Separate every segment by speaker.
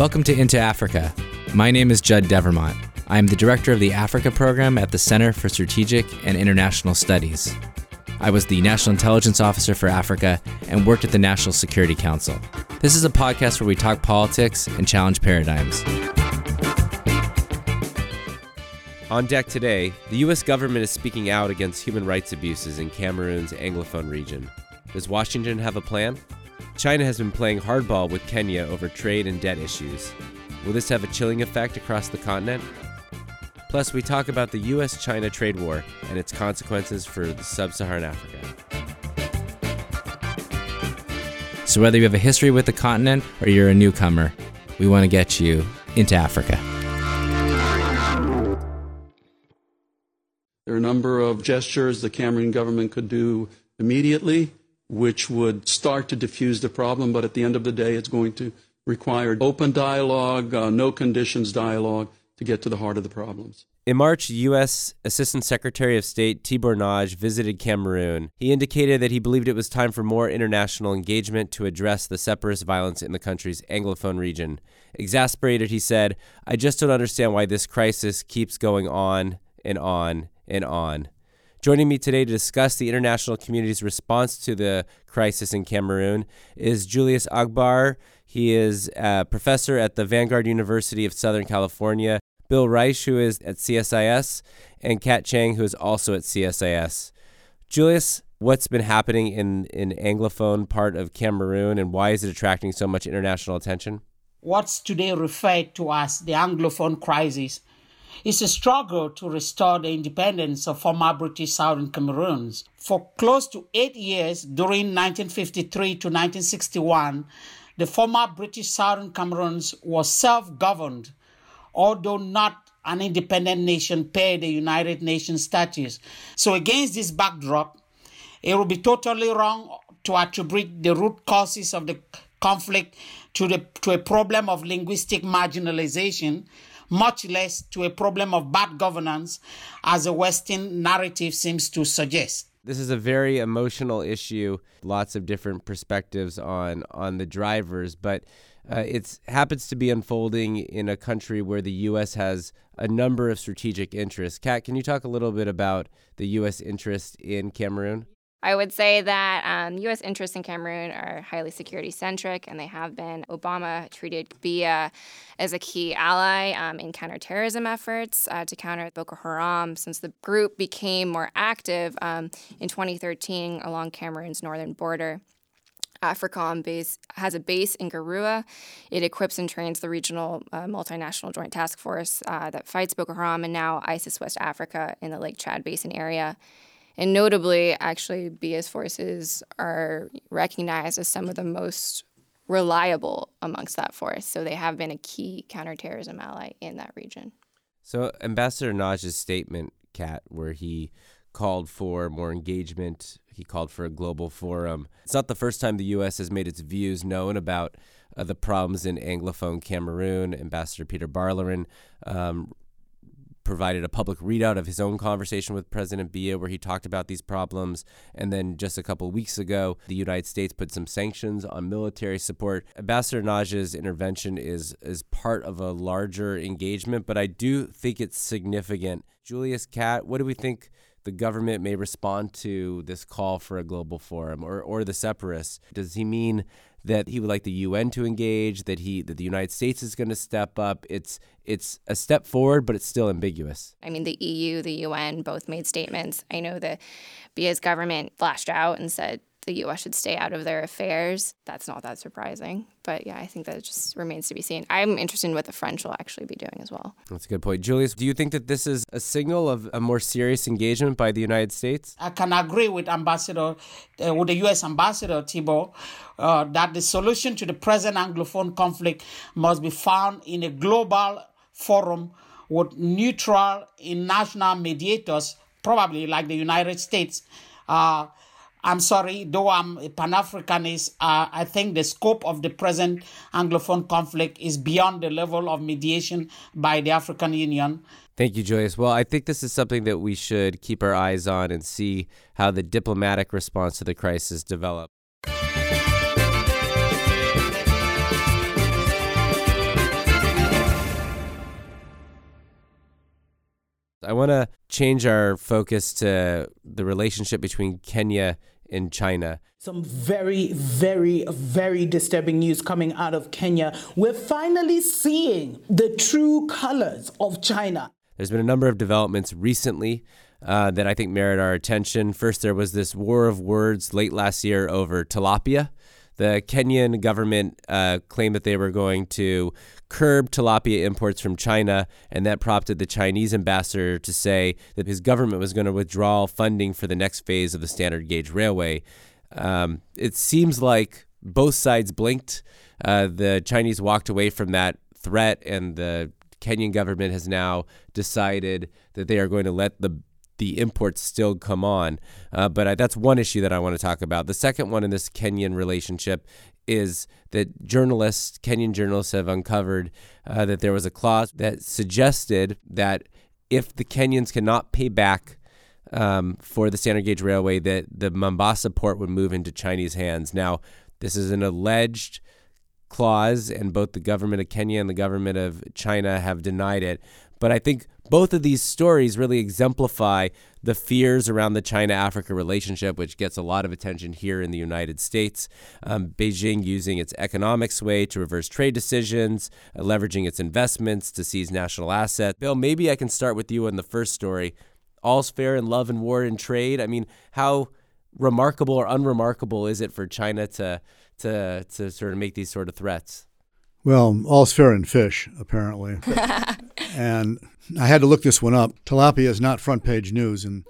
Speaker 1: Welcome to Into Africa. My name is Judd Devermont. I am the director of the Africa program at the Center for Strategic and International Studies. I was the National Intelligence Officer for Africa and worked at the National Security Council. This is a podcast where we talk politics and challenge paradigms. On deck today, the U.S. government is speaking out against human rights abuses in Cameroon's Anglophone region. Does Washington have a plan? China has been playing hardball with Kenya over trade and debt issues. Will this have a chilling effect across the continent? Plus, we talk about the US China trade war and its consequences for sub Saharan Africa. So, whether you have a history with the continent or you're a newcomer, we want to get you into Africa.
Speaker 2: There are a number of gestures the Cameroon government could do immediately, which would start to diffuse the problem, but at the end of the day, it's going to require open dialogue, uh, no conditions dialogue to get to the heart of the problems.
Speaker 1: In March, U.S. Assistant Secretary of State Tibor Nagy visited Cameroon. He indicated that he believed it was time for more international engagement to address the separatist violence in the country's Anglophone region. Exasperated, he said, I just don't understand why this crisis keeps going on and on and on. Joining me today to discuss the international community's response to the crisis in Cameroon is Julius Agbor. He is a professor at the Vanguard University of Southern California. Bill Reinsch, who is at CSIS, and Kat Chiang, who is also at CSIS. Julius, what's been happening in, in Anglophone part of Cameroon and why is it attracting so much international attention?
Speaker 3: What's today referred to as the Anglophone crisis is a struggle to restore the independence of former British Southern Cameroons. For close to eight years during 1953 to 1961, the former British Southern Cameroons was self governed, although not an independent nation per the United Nations statutes. So, against this backdrop, it would be totally wrong to attribute the root causes of the conflict to, the, to a problem of linguistic marginalization much less to a problem of bad governance, as the Western narrative seems to suggest.
Speaker 1: This is a very emotional issue. Lots of different perspectives on on the drivers, but uh, it happens to be unfolding in a country where the U.S. has a number of strategic interests. Kat, can you talk a little bit about the U.S. interest in Cameroon?
Speaker 4: I would say that um, U.S. interests in Cameroon are highly security centric, and they have been. Obama treated Biya as a key ally um, in counterterrorism efforts uh, to counter Boko Haram since the group became more active um, in 2013 along Cameroon's northern border. AFRICOM base has a base in Garoua. It equips and trains the regional uh, multinational joint task force uh, that fights Boko Haram and now ISIS West Africa in the Lake Chad Basin area. And notably, actually, Biya's forces are recognized as some of the most reliable amongst that force. So they have been a key counterterrorism ally in that region.
Speaker 1: So Ambassador Nagy's statement, Kat, where he called for more engagement, he called for a global forum. It's not the first time the U.S. has made its views known about uh, the problems in Anglophone Cameroon. Ambassador Peter Barlerin um, provided a public readout of his own conversation with President Biya where he talked about these problems. And then just a couple weeks ago, the United States put some sanctions on military support. Ambassador Nagy's intervention is is part of a larger engagement, but I do think it's significant. Julius Kat, what do we think the government may respond to this call for a global forum or, or the separatists? Does he mean that he would like the UN to engage, that he that the United States is going to step up. It's it's a step forward, but it's still ambiguous.
Speaker 4: I mean, the EU, the UN both made statements. I know the Biya's government flashed out and said the U.S. should stay out of their affairs. That's not that surprising. But yeah, I think that just remains to be seen. I'm interested in what the French will actually be doing as well.
Speaker 1: That's a good point. Julius, do you think that this is a signal of a more serious engagement by the United States?
Speaker 3: I can agree with Ambassador, uh, with the U.S. Ambassador Tibor, uh, that the solution to the present Anglophone conflict must be found in a global forum with neutral international mediators, probably like the United States. Uh, I'm sorry, though I'm a Pan Africanist, uh, I think the scope of the present Anglophone conflict is beyond the level of mediation by the African Union.
Speaker 1: Thank you, Joyce. Well, I think this is something that we should keep our eyes on and see how the diplomatic response to the crisis develops. I want to change our focus to the relationship between Kenya and China.
Speaker 5: Some very, very, very disturbing news coming out of Kenya. We're finally seeing the true colors of China.
Speaker 1: There's been a number of developments recently uh, that I think merit our attention. First, there was this war of words late last year over tilapia. The Kenyan government uh, claimed that they were going to curb tilapia imports from China, and that prompted the Chinese ambassador to say that his government was going to withdraw funding for the next phase of the standard gauge railway. Um, it seems like both sides blinked. Uh, the Chinese walked away from that threat, and the Kenyan government has now decided that they are going to let the the imports still come on. Uh, but I, that's one issue that I want to talk about. The second one in this Kenyan relationship is that journalists, Kenyan journalists, have uncovered uh, that there was a clause that suggested that if the Kenyans cannot pay back um, for the standard gauge railway, that the Mombasa port would move into Chinese hands. Now, this is an alleged clause, and both the government of Kenya and the government of China have denied it. But I think both of these stories really exemplify the fears around the China Africa relationship, which gets a lot of attention here in the United States. Um, Beijing using its economic sway to reverse trade decisions, uh, leveraging its investments to seize national assets. Bill, maybe I can start with you on the first story. All's fair in love and war and trade. I mean, how remarkable or unremarkable is it for China to to to sort of make these sort of threats?
Speaker 6: Well, all's fair in fish, apparently. and I had to look this one up. Tilapia is not front page news in,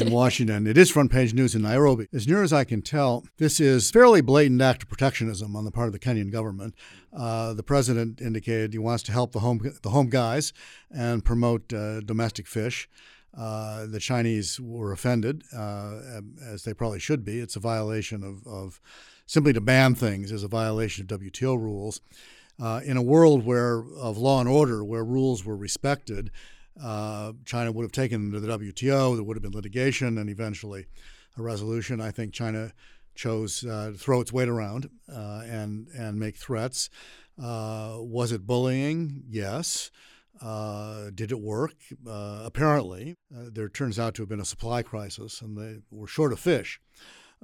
Speaker 6: in Washington. It is front page news in Nairobi. As near as I can tell, this is fairly blatant act of protectionism on the part of the Kenyan government. Uh, the president indicated he wants to help the home the home guys and promote uh, domestic fish. Uh, the Chinese were offended, uh, as they probably should be. It's a violation of, of simply to ban things is a violation of WTO rules uh, in a world where of law and order, where rules were respected, uh, China would have taken them to the WTO. There would have been litigation and eventually a resolution. I think China chose uh, to throw its weight around uh, and and make threats. Uh, was it bullying? Yes. Uh, did it work? apparently, there turns out to have been a supply crisis, and they were short of fish.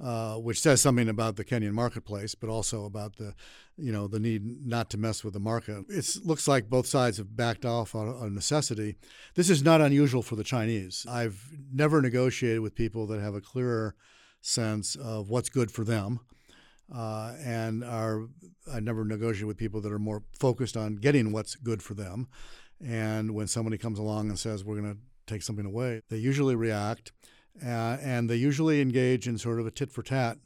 Speaker 6: Uh, which says something about the Kenyan marketplace, but also about the, you know, the need not to mess with the market. It looks like both sides have backed off on, necessity. This is not unusual for the Chinese. I've never negotiated with people that have a clearer sense of what's good for them. Uh, and are I never negotiate with people that are more focused on getting what's good for them. And when somebody comes along and says we're going to take something away, they usually react uh, and they usually engage in sort of a tit for tat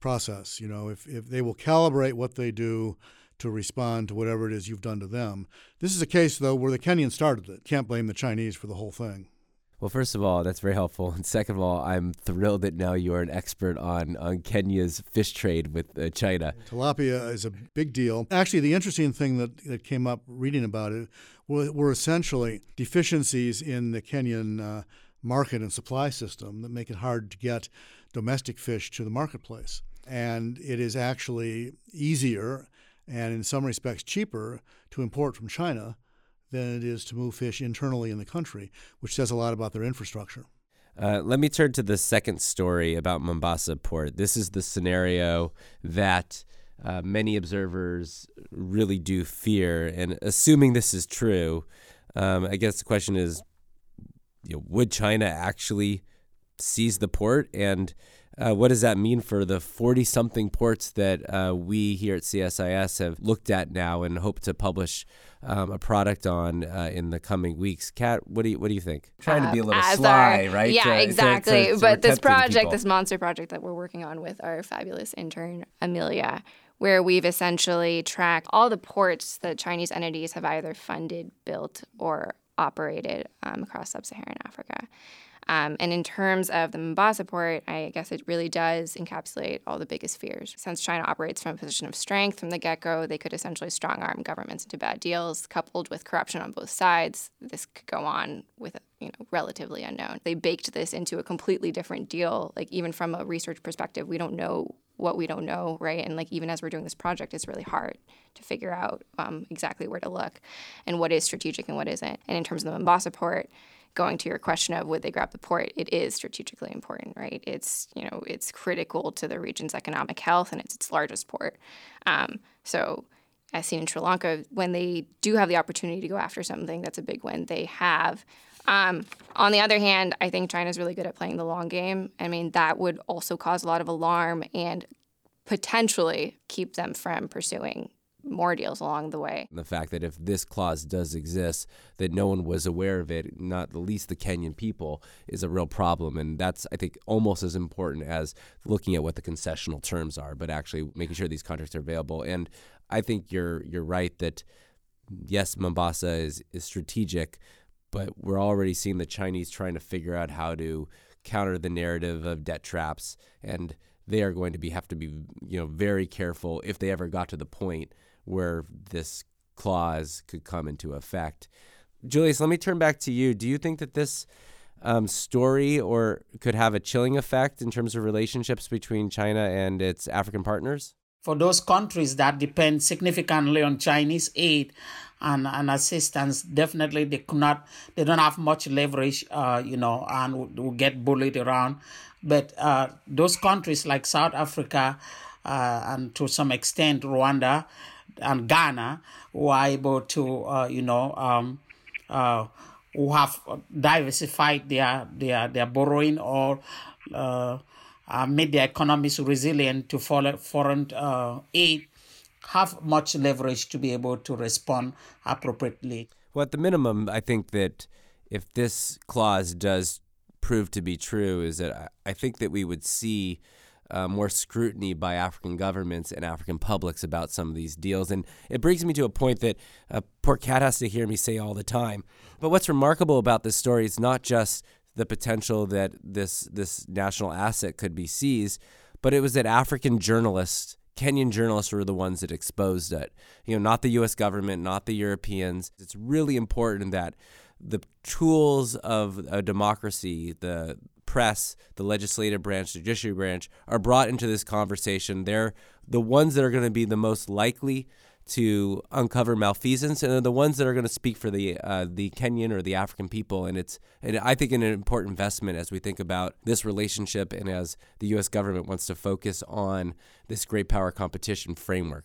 Speaker 6: process. You know, if, if they will calibrate what they do to respond to whatever it is you've done to them. This is a case, though, where the Kenyans started it. Can't blame the Chinese for the whole thing.
Speaker 1: Well, first of all, that's very helpful. And second of all, I'm thrilled that now you are an expert on, on Kenya's fish trade with uh, China.
Speaker 6: Tilapia is a big deal. Actually, the interesting thing that, that came up reading about it were, were essentially deficiencies in the Kenyan uh, market and supply system that make it hard to get domestic fish to the marketplace. And it is actually easier and, in some respects, cheaper to import from China than it is to move fish internally in the country, which says a lot about their infrastructure.
Speaker 1: Uh, let me turn to the second story about Mombasa Port. This is the scenario that uh, many observers really do fear. And assuming this is true, um, I guess the question is you know, would China actually seize the port? And uh, what does that mean for the 40 something ports that uh, we here at CSIS have looked at now and hope to publish um, a product on uh, in the coming weeks? Kat, what do you what do you think?
Speaker 4: Trying to be a little sly, our, right? Yeah, exactly. To, to, but this project, people. this monster project that we're working on with our fabulous intern Amelia, where we've essentially tracked all the ports that Chinese entities have either funded, built, or operated um, across sub Saharan Africa. Um, and in terms of the Mombasa port, I guess it really does encapsulate all the biggest fears. Since China operates from a position of strength from the get go, they could essentially strong arm governments into bad deals, coupled with corruption on both sides. This could go on with you know relatively unknown. They baked this into a completely different deal. Like even from a research perspective, we don't know what we don't know, right? And like even as we're doing this project, it's really hard to figure out um, exactly where to look and what is strategic and what isn't. And in terms of the Mombasa port, going to your question of would they grab the port, it is strategically important, right? It's you know it's critical to the region's economic health, and it's its largest port. Um, so, as seen in Sri Lanka, when they do have the opportunity to go after something, that's a big win. They have. Um, on the other hand, I think China's really good at playing the long game. I mean, that would also cause a lot of alarm and potentially keep them from pursuing more deals along the way.
Speaker 1: The fact that if this clause does exist, that no one was aware of it, not the least the Kenyan people, is a real problem. And that's, I think, almost as important as looking at what the concessional terms are, but actually making sure these contracts are available. And I think you're you're right that yes, Mombasa is, is strategic, but we're already seeing the Chinese trying to figure out how to counter the narrative of debt traps and they are going to be have to be you know very careful if they ever got to the point where this clause could come into effect. Julius, let me turn back to you. Do you think that this um, story or could have a chilling effect in terms of relationships between China and its African partners?
Speaker 3: For those countries that depend significantly on Chinese aid and, and assistance, definitely they could not, they don't have much leverage, uh, you know, and will, will get bullied around. But uh, those countries like South Africa uh, and to some extent Rwanda, and Ghana who are able to, uh, you know, um, uh, who have diversified their their their borrowing or uh, uh made their economies resilient to foreign uh, aid, have much leverage to be able to respond appropriately.
Speaker 1: Well, at the minimum, I think that if this clause does prove to be true, is that I think that we would see uh, more scrutiny by African governments and African publics about some of these deals. And it brings me to a point that uh, poor Kat has to hear me say all the time. But what's remarkable about this story is not just the potential that this this national asset could be seized, but it was that African journalists, Kenyan journalists, were the ones that exposed it. You know, not the U.S. government, not the Europeans. It's really important that the tools of a democracy, the press, the legislative branch, the judiciary branch, are brought into this conversation. They're the ones that are going to be the most likely to uncover malfeasance, and they're the ones that are going to speak for the uh, the Kenyan or the African people. And it's and I think an important investment as we think about this relationship, and as the U.S. government wants to focus on this great power competition framework.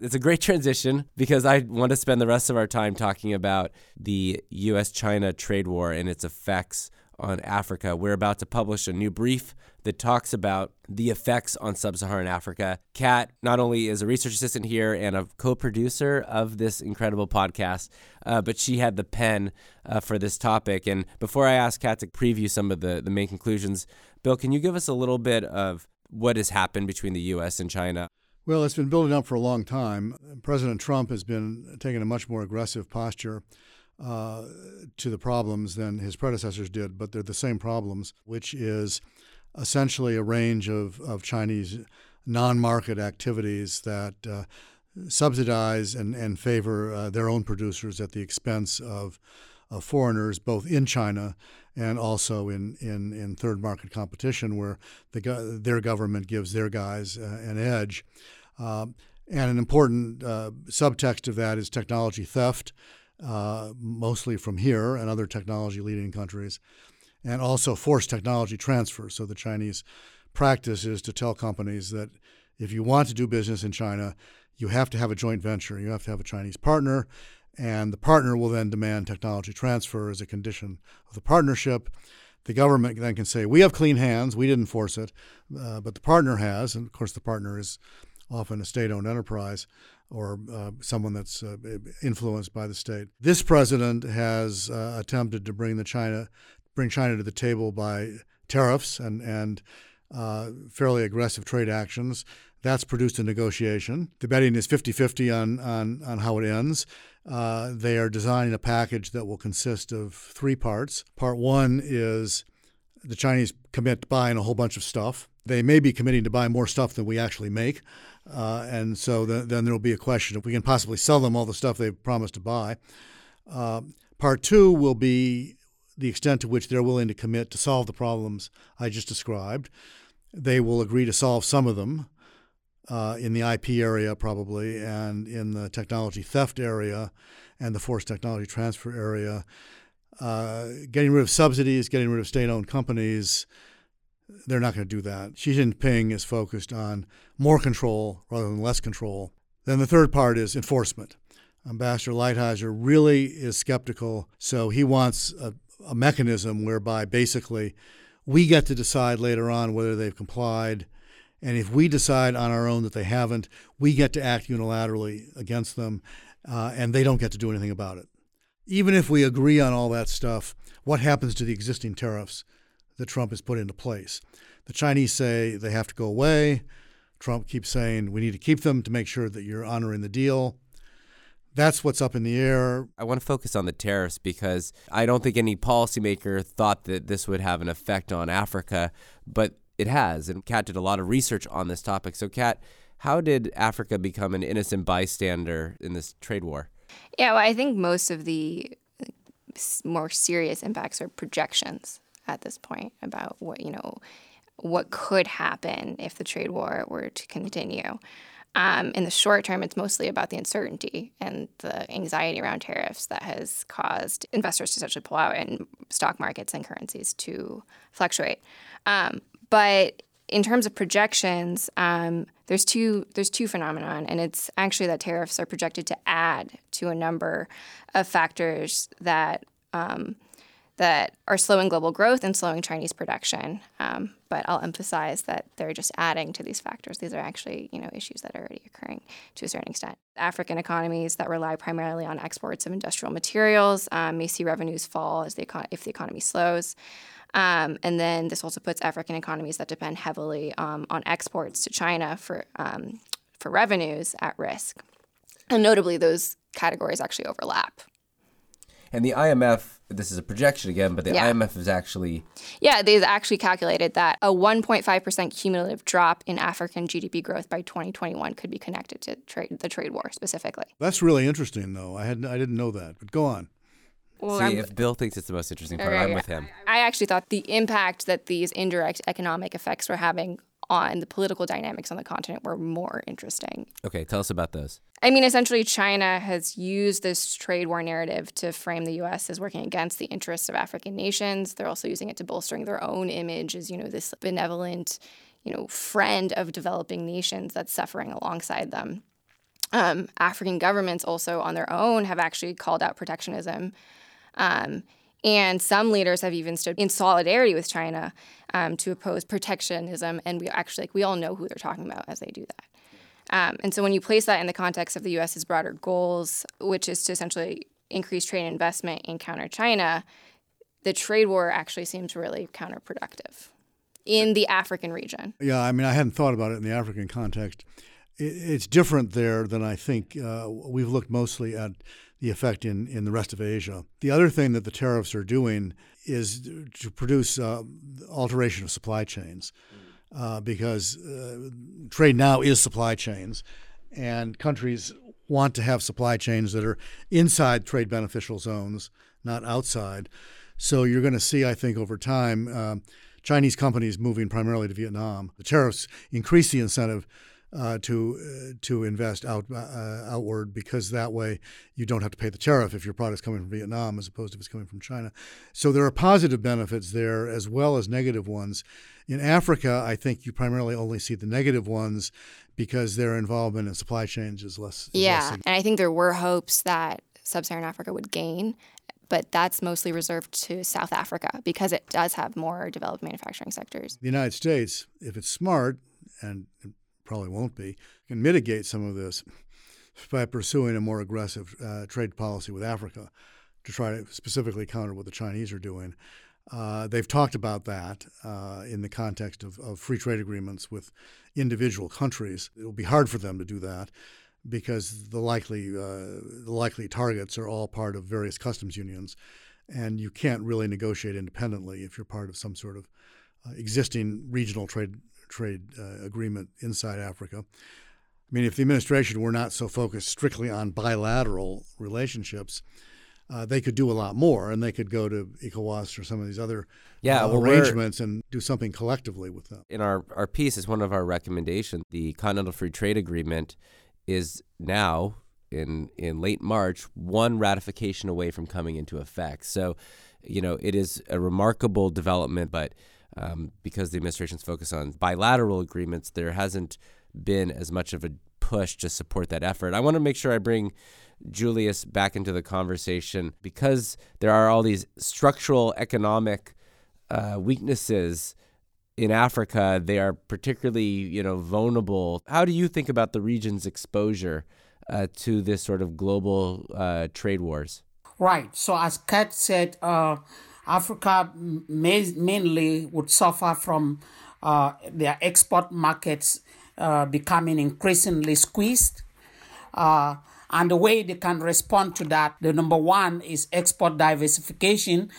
Speaker 1: It's a great transition because I want to spend the rest of our time talking about the US China trade war and its effects on Africa. We're about to publish a new brief that talks about the effects on sub Saharan Africa. Kat not only is a research assistant here and a co producer of this incredible podcast, uh, but she had the pen uh, for this topic. And before I ask Kat to preview some of the, the main conclusions, Bill, can you give us a little bit of what has happened between the U.S. and China
Speaker 6: well, it's been building up for a long time. President Trump has been taking a much more aggressive posture uh, to the problems than his predecessors did, but they're the same problems, which is essentially a range of, of Chinese non market activities that uh, subsidize and, and favor uh, their own producers at the expense of, of foreigners, both in China and also in, in, in third market competition, where the, their government gives their guys uh, an edge. Um, and an important uh, subtext of that is technology theft, uh, mostly from here and other technology leading countries, and also forced technology transfer. So the Chinese practice is to tell companies that if you want to do business in China, you have to have a joint venture, you have to have a Chinese partner, and the partner will then demand technology transfer as a condition of the partnership. The government then can say, We have clean hands, we didn't force it, uh, but the partner has. And of course, the partner is often a state owned enterprise or uh, someone that's uh, influenced by the state. This president has uh, attempted to bring the China bring China to the table by tariffs and and uh, fairly aggressive trade actions. That's produced a negotiation. The betting is 50 50 on, on, on how it ends. Uh, they are designing a package that will consist of three parts. Part one is the Chinese commit to buying a whole bunch of stuff. They may be committing to buy more stuff than we actually make. Uh, and so the, then there will be a question if we can possibly sell them all the stuff they've promised to buy. Uh, part two will be the extent to which they're willing to commit to solve the problems I just described. They will agree to solve some of them. uh, in the IP area, probably, and in the technology theft area and the forced technology transfer area. Uh, getting rid of subsidies, getting rid of state owned companies, they're not going to do that. Xi Jinping is focused on more control rather than less control. Then the third part is enforcement. Ambassador Lighthizer really is skeptical, so he wants a, a mechanism whereby basically we get to decide later on whether they've complied. And if we decide on our own that they haven't, we get to act unilaterally against them, uh, and they don't get to do anything about it. Even if we agree on all that stuff, what happens to the existing tariffs that Trump has put into place? The Chinese say they have to go away. Trump keeps saying we need to keep them to make sure that you're honoring the deal. That's what's up in the air.
Speaker 1: I want to focus on the tariffs because I don't think any policymaker thought that this would have an effect on Africa, but it has. And Kat did a lot of research on this topic. So, Kat, how did Africa become an innocent bystander in this trade war?
Speaker 4: Yeah, well, I think most of the more serious impacts are projections at this point about what, you know, what could happen if the trade war were to continue. Um, in the short term, it's mostly about the uncertainty and the anxiety around tariffs that has caused investors to essentially pull out and stock markets and currencies to fluctuate. Um, but in terms of projections, um, there's two there's two phenomenon, and it's actually that tariffs are projected to add to a number of factors that um, that are slowing global growth and slowing Chinese production. Um, but I'll emphasize that they're just adding to these factors. These are actually, you know, issues that are already occurring to a certain extent. African economies that rely primarily on exports of industrial materials um, may see revenues fall as the econ- if the economy slows. Um, and then this also puts African economies that depend heavily um, on exports to China for um, for revenues at risk. And notably, those categories actually overlap.
Speaker 1: And the IMF, this is a projection again, but the
Speaker 4: Yeah.
Speaker 1: IMF is actually
Speaker 4: Yeah, they've actually calculated that a 1.5% cumulative drop in African GDP growth by 2021 could be connected to trade, the trade war specifically.
Speaker 6: That's really interesting, though. I had I didn't know that, but go on.
Speaker 4: Well,
Speaker 1: See,
Speaker 4: I'm-
Speaker 1: if Bill thinks it's the most interesting part,
Speaker 4: Right,
Speaker 1: I'm
Speaker 4: right.
Speaker 1: with him.
Speaker 4: I actually thought the impact that these indirect economic effects were having on the political dynamics on the continent were more interesting.
Speaker 1: Okay, tell us about those.
Speaker 4: I mean, essentially, China has used this trade war narrative to frame the U.S. as working against the interests of African nations. They're also using it to bolstering their own image as, you know, this benevolent, you know, friend of developing nations that's suffering alongside them. Um, African governments also, on their own, have actually called out protectionism. Um, and some leaders have even stood in solidarity with China um, to oppose protectionism. And we actually, like, we all know who they're talking about as they do that. Um, and so when you place that in the context of the U.S.'s broader goals, which is to essentially increase trade investment and counter China, the trade war actually seems really counterproductive in the African region.
Speaker 6: Yeah, I mean, I hadn't thought about it in the African context. It's different there than I think. Uh, we've looked mostly at the effect in, in the rest of Asia. The other thing that the tariffs are doing is to produce uh, alteration of supply chains. Uh, because uh, trade now is supply chains, and countries want to have supply chains that are inside trade beneficial zones, not outside. So you're going to see, I think, over time, uh, Chinese companies moving primarily to Vietnam. The tariffs increase the incentive uh, to uh, to invest out uh, outward because that way you don't have to pay the tariff if your product's coming from Vietnam as opposed to if it's coming from China. So there are positive benefits there as well as negative ones. In Africa, I think you primarily only see the negative ones because their involvement in supply chains is less. is
Speaker 4: Yeah,
Speaker 6: less
Speaker 4: and I think there were hopes that sub-Saharan Africa would gain, but that's mostly reserved to South Africa because it does have more developed manufacturing sectors.
Speaker 6: the United States, if it's smart, and probably won't be, can mitigate some of this by pursuing a more aggressive uh, trade policy with Africa to try to specifically counter what the Chinese are doing. Uh, they've talked about that uh, in the context of, of free trade agreements with individual countries. It will be hard for them to do that because the likely uh, the likely targets are all part of various customs unions, and you can't really negotiate independently if you're part of some sort of uh, existing regional trade trade uh, agreement inside Africa. I mean, if the administration were not so focused strictly on bilateral relationships, uh, they could do a lot more, and they could go to ECOWAS or some of these other
Speaker 1: Yeah,
Speaker 6: uh,
Speaker 1: well,
Speaker 6: arrangements and do something collectively with them.
Speaker 1: in our, our piece is one of our recommendations. The Continental Free Trade Agreement is now in in late March one ratification away from coming into effect. So, you know, it is a remarkable development, but um, because the administration's focus on bilateral agreements, there hasn't been as much of a push to support that effort. I want to make sure I bring Julius back into the conversation because there are all these structural economic uh, weaknesses in Africa. They are particularly, you know, vulnerable. How do you think about the region's exposure uh, to this sort of global uh, trade wars?
Speaker 3: Right. So, as Kat said, uh, Africa ma- mainly would suffer from uh, their export markets uh, becoming increasingly squeezed. Uh, and the way they can respond to that, the number one is export diversification.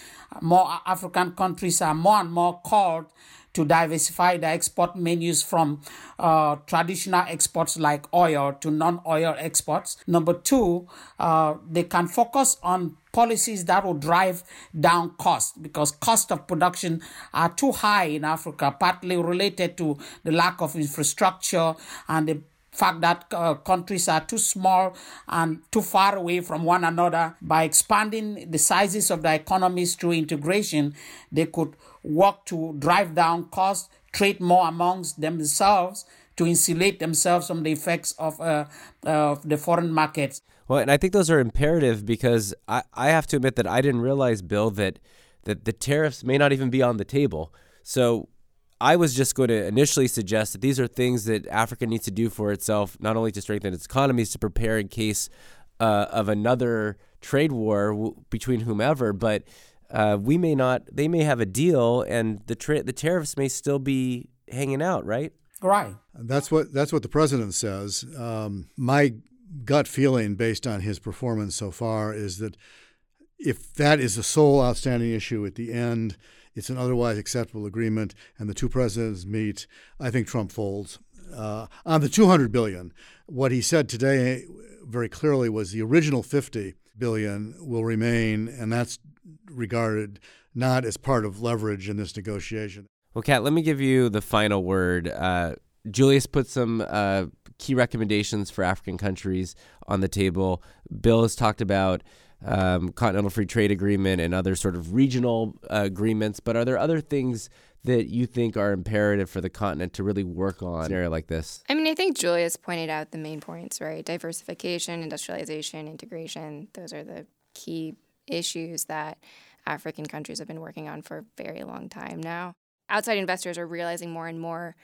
Speaker 3: More African countries are more and more called to diversify their export menus from uh, traditional exports like oil to non oil exports. Number two, uh, they can focus on policies that will drive down costs because cost of production are too high in Africa, partly related to the lack of infrastructure and the fact that uh, countries are too small and too far away from one another. By expanding the sizes of their economies through integration they could work to drive down costs trade more amongst themselves to insulate themselves from the effects of uh, uh, the foreign markets
Speaker 1: Well, and I think those are imperative because I, I have to admit that I didn't realize, Bill, that that the tariffs may not even be on the table. So I was just going to initially suggest that these are things that Africa needs to do for itself, not only to strengthen its economies, to prepare in case uh, of another trade war w- between whomever, but uh, we may not. They may have a deal, and the tra- the tariffs may still be hanging out, right?
Speaker 3: right
Speaker 6: That's what that's what the president says. Um, my gut feeling, based on his performance so far, is that if that is the sole outstanding issue at the end, it's an otherwise acceptable agreement, and the two presidents meet. I think Trump folds uh, on the 200 billion. What he said today very clearly was the original 50 billion will remain, and that's regarded not as part of leverage in this negotiation.
Speaker 1: Well, Kat, let me give you the final word. Uh, Julius put some uh, key recommendations for African countries on the table. Bill has talked about um, Continental Free Trade Agreement and other sort of regional uh, agreements, but are there other things that you think are imperative for the continent to really work on an area like this?
Speaker 4: I mean, I think Julius pointed out the main points, right? Diversification, industrialization, integration. Those are the key issues that African countries have been working on for a very long time now. Outside investors are realizing more and more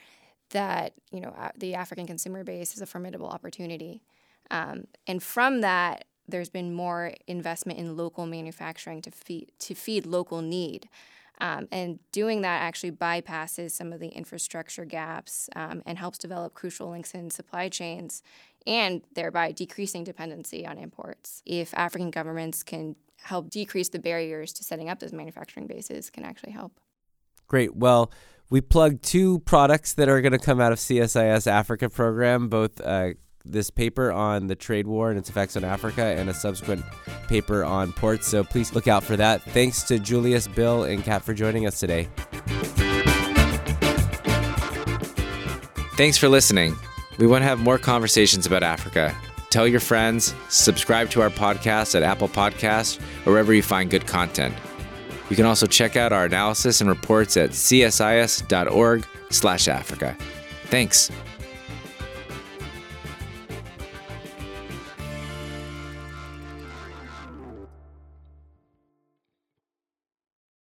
Speaker 4: that you know the African consumer base is a formidable opportunity, um, and from that, there's been more investment in local manufacturing to feed to feed local need. Um, and doing that actually bypasses some of the infrastructure gaps um, and helps develop crucial links in supply chains and thereby decreasing dependency on imports. If African governments can help decrease the barriers to setting up those manufacturing bases, can actually help.
Speaker 1: Great. Well, we plugged two products that are going to come out of CSIS Africa program, both uh, this paper on the trade war and its effects on Africa and a subsequent paper on ports. So please look out for that. Thanks to Julius, Bill, and Kat for joining us today.
Speaker 7: Thanks for listening. We want to have more conversations about Africa. Tell your friends, subscribe to our podcast at Apple Podcasts or wherever you find good content. You can also check out our analysis and reports at csis.org/africa. Thanks.